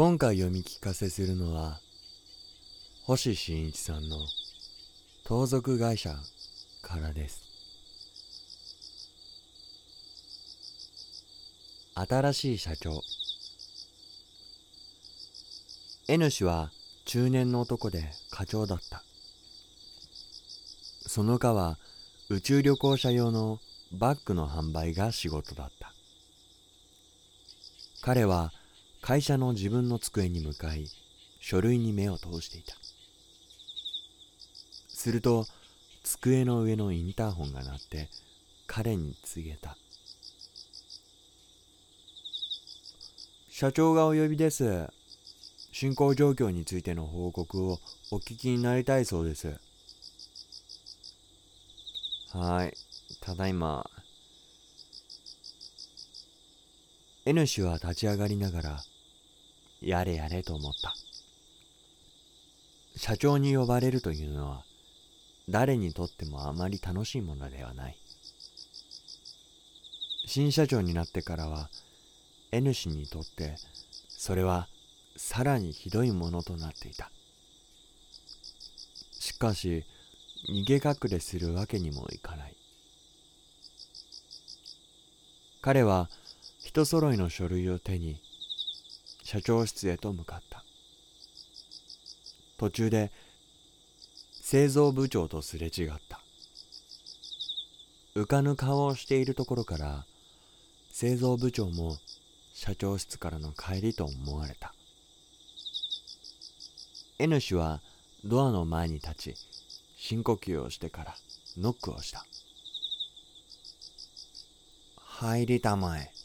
今回読み聞かせするのは星新一さんの盗賊会社からです。新しい社長。N 氏は中年の男で課長だった。その課は宇宙旅行者用のバッグの販売が仕事だった。彼は会社の自分の机に向かい書類に目を通していた。すると机の上のインターホンが鳴って彼に告げた。社長がお呼びです。進行状況についての報告をお聞きになりたいそうです。はい。ただいま N 氏は立ち上がりながらやれやれと思った社長に呼ばれるというのは誰にとってもあまり楽しいものではない新社長になってからは N 氏にとってそれはさらにひどいものとなっていたしかし逃げ隠れするわけにもいかない彼は人揃いの書類を手に社長室へと向かった。途中で製造部長とすれ違った。浮かぬ顔をしているところから製造部長も社長室からの帰りと思われた。N 氏はドアの前に立ち深呼吸をしてからノックをした。入りたまえ。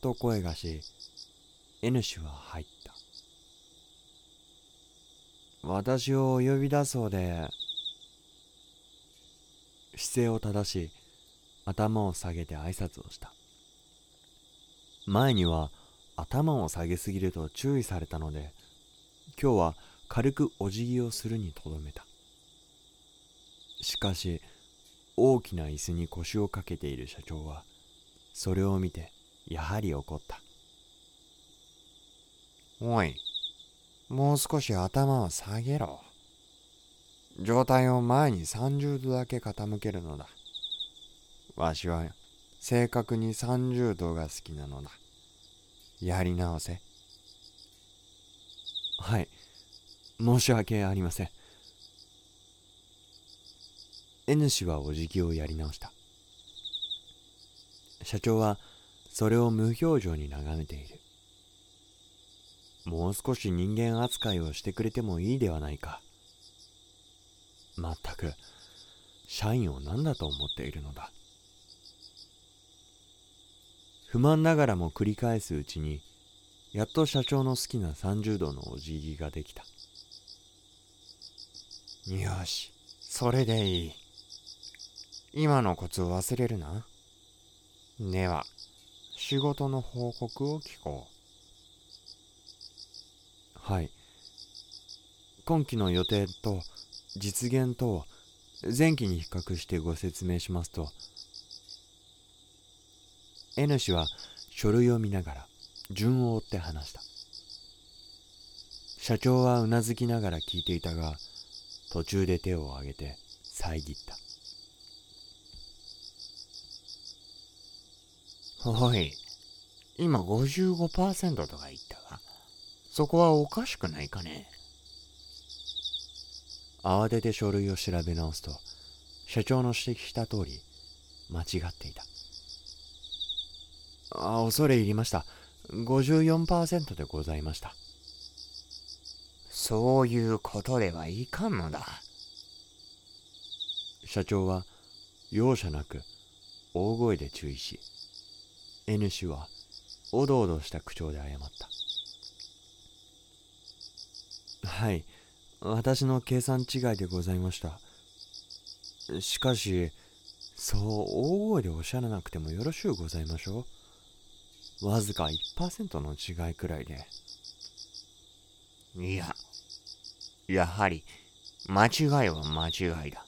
と声がし N 氏は入った。私を呼びだそうで姿勢を正し頭を下げて挨拶をした。前には頭を下げすぎると注意されたので今日は軽くお辞儀をするにとどめた。しかし大きな椅子に腰をかけている社長はそれを見てやはり怒った。おいもう少し頭を下げろ。上体を前に30度だけ傾けるのだ。わしは正確に30度が好きなのだ。やり直せ。はい。申し訳ありません。N 氏はお辞儀をやり直した。社長はそれを無表情に眺めている。もう少し人間扱いをしてくれてもいいではないか。まったく社員を何だと思っているのだ。不満ながらも繰り返すうちにやっと社長の好きな30度のお辞儀ができた。よしそれでいい。今のコツを忘れるな。では。仕事の報告を聞こう。はい。今期の予定と実現と前期に比較してご説明しますと N 氏は書類を見ながら順を追って話した。社長はうなずきながら聞いていたが途中で手を挙げて遮った。おい。今55%とか言ったがそこはおかしくないかね。慌てて書類を調べ直すと社長の指摘した通り間違っていた。あ恐れ入りました。54%でございました。そういうことではいかんのだ。社長は容赦なく大声で注意し N 氏はおどおどした口調で謝った。はい。私の計算違いでございました。しかしそう大声でおっしゃらなくてもよろしゅうございましょう。わずか1%の違いくらいで。いややはり間違いは間違いだ。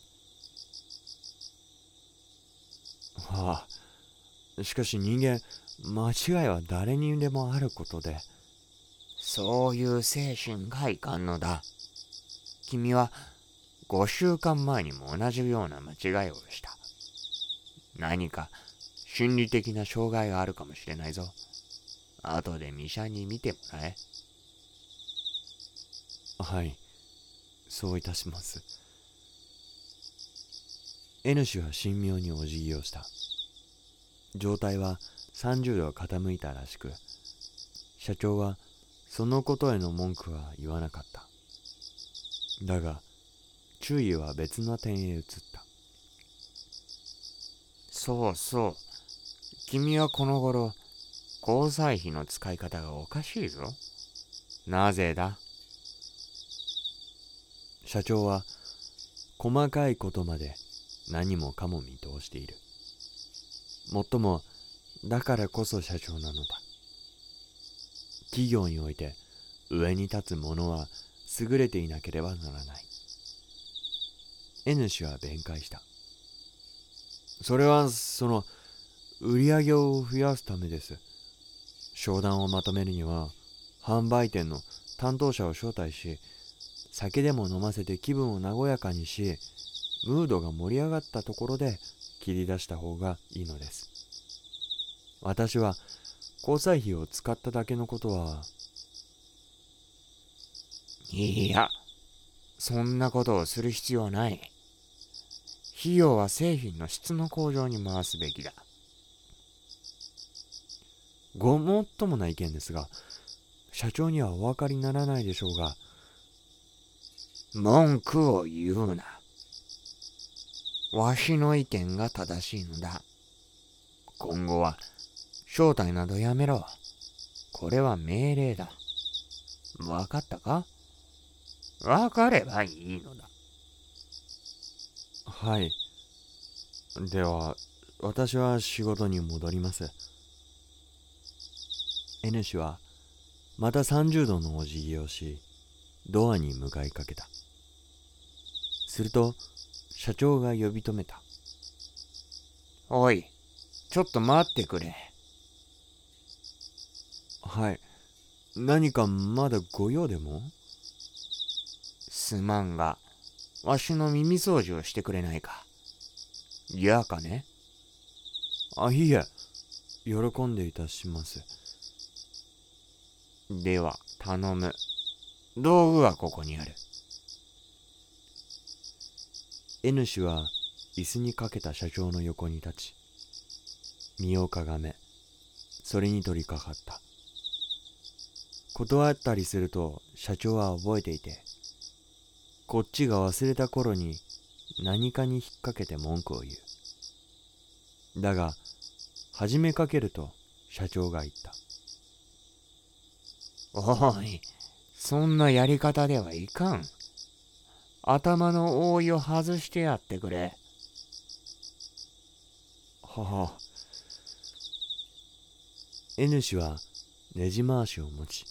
はあ。しかし人間間違いは誰にでもあることでそういう精神がいかんのだ。君は5週間前にも同じような間違いをした。何か心理的な障害があるかもしれないぞ。後でミシャに見てもらえ。はい、そういたします。N 氏は神妙にお辞儀をした。状態は30度傾いたらしく、社長はそのことへの文句は言わなかった。だが、注意は別の点へ移った。そうそう。君はこの頃、交際費の使い方がおかしいぞ。なぜだ？社長は細かいことまで何もかも見通している。もっとも、だからこそ社長なのだ。企業において上に立つ者は優れていなければならない。N 氏は弁解した。それは、その、売り上げを増やすためです。商談をまとめるには、販売店の担当者を招待し、酒でも飲ませて気分を和やかにし、ムードが盛り上がったところで切り出した方がいいのです。私は交際費を使っただけのことは。いや、そんなことをする必要ない。費用は製品の質の向上に回すべきだ。ごもっともな意見ですが、社長にはお分かりにならないでしょうが。文句を言うな。わしの意見が正しいのだ。今後は、正体などやめろ。これは命令だ。わかったか？わかればいいのだ。はい。では、私は仕事に戻ります。N 氏は、また30度のお辞儀をし、ドアに向かいかけた。すると、社長が呼び止めた。おい、ちょっと待ってくれ。はい。何かまだご用でも？すまんが、わしの耳掃除をしてくれないか。嫌かね？あ、いいえ。喜んでいたします。では、頼む。道具はここにある。N 氏は椅子にかけた社長の横に立ち、身をかがめ、それに取り掛かった。断ったりすると社長は覚えていて、こっちが忘れた頃に何かに引っ掛けて文句を言う。だが、始めかけると社長が言った。おい、そんなやり方ではいかん。頭の覆いを外してやってくれ。はは。N 氏はねじ回しを持ち、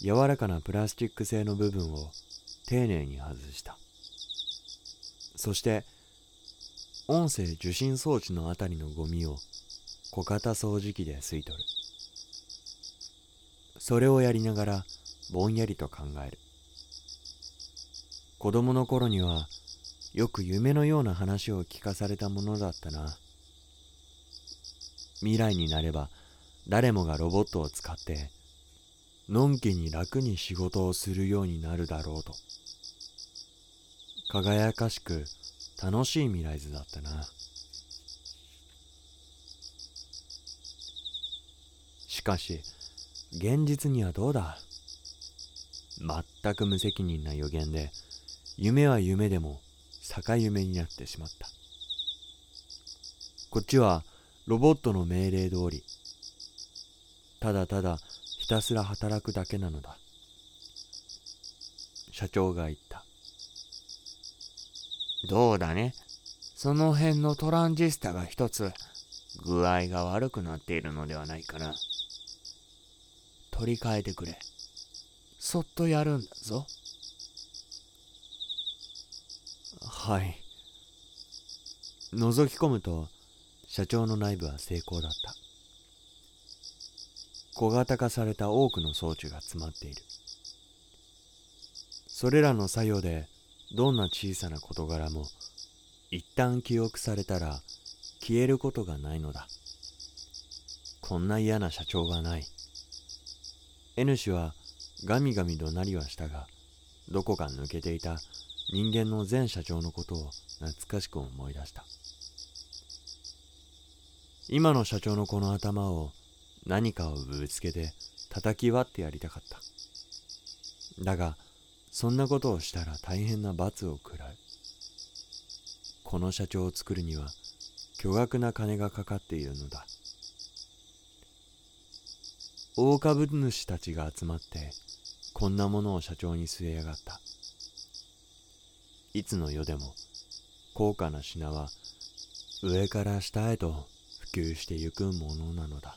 柔らかなプラスチック製の部分を丁寧に外したそして音声受信装置のあたりのゴミを小型掃除機で吸い取るそれをやりながらぼんやりと考える子供の頃にはよく夢のような話を聞かされたものだったな未来になれば誰もがロボットを使ってのんきに楽に仕事をするようになるだろうと。輝かしく楽しい未来図だったな。しかし、現実にはどうだ？全く無責任な予言で、夢は夢でも逆夢になってしまった。こっちはロボットの命令通り、ただただひたすら働くだけなのだ。社長が言った。どうだね？その辺のトランジスタが一つ具合が悪くなっているのではないかな。取り替えてくれ。そっとやるんだぞ。はい。覗き込むと社長の内部は成功だった。小型化された多くの装置が詰まっているそれらの作用でどんな小さな事柄も一旦記憶されたら消えることがないのだこんな嫌な社長はない N 氏はガミガミ怒鳴りはしたがどこか抜けていた人間の前社長のことを懐かしく思い出した。今の社長のこの頭を何かをぶつけて叩き割ってやりたかった。だがそんなことをしたら大変な罰を食らう。この社長を作るには巨額な金がかかっているのだ。大株主たちが集まってこんなものを社長に据えやがった。いつの世でも高価な品は上から下へと普及してゆくものなのだ。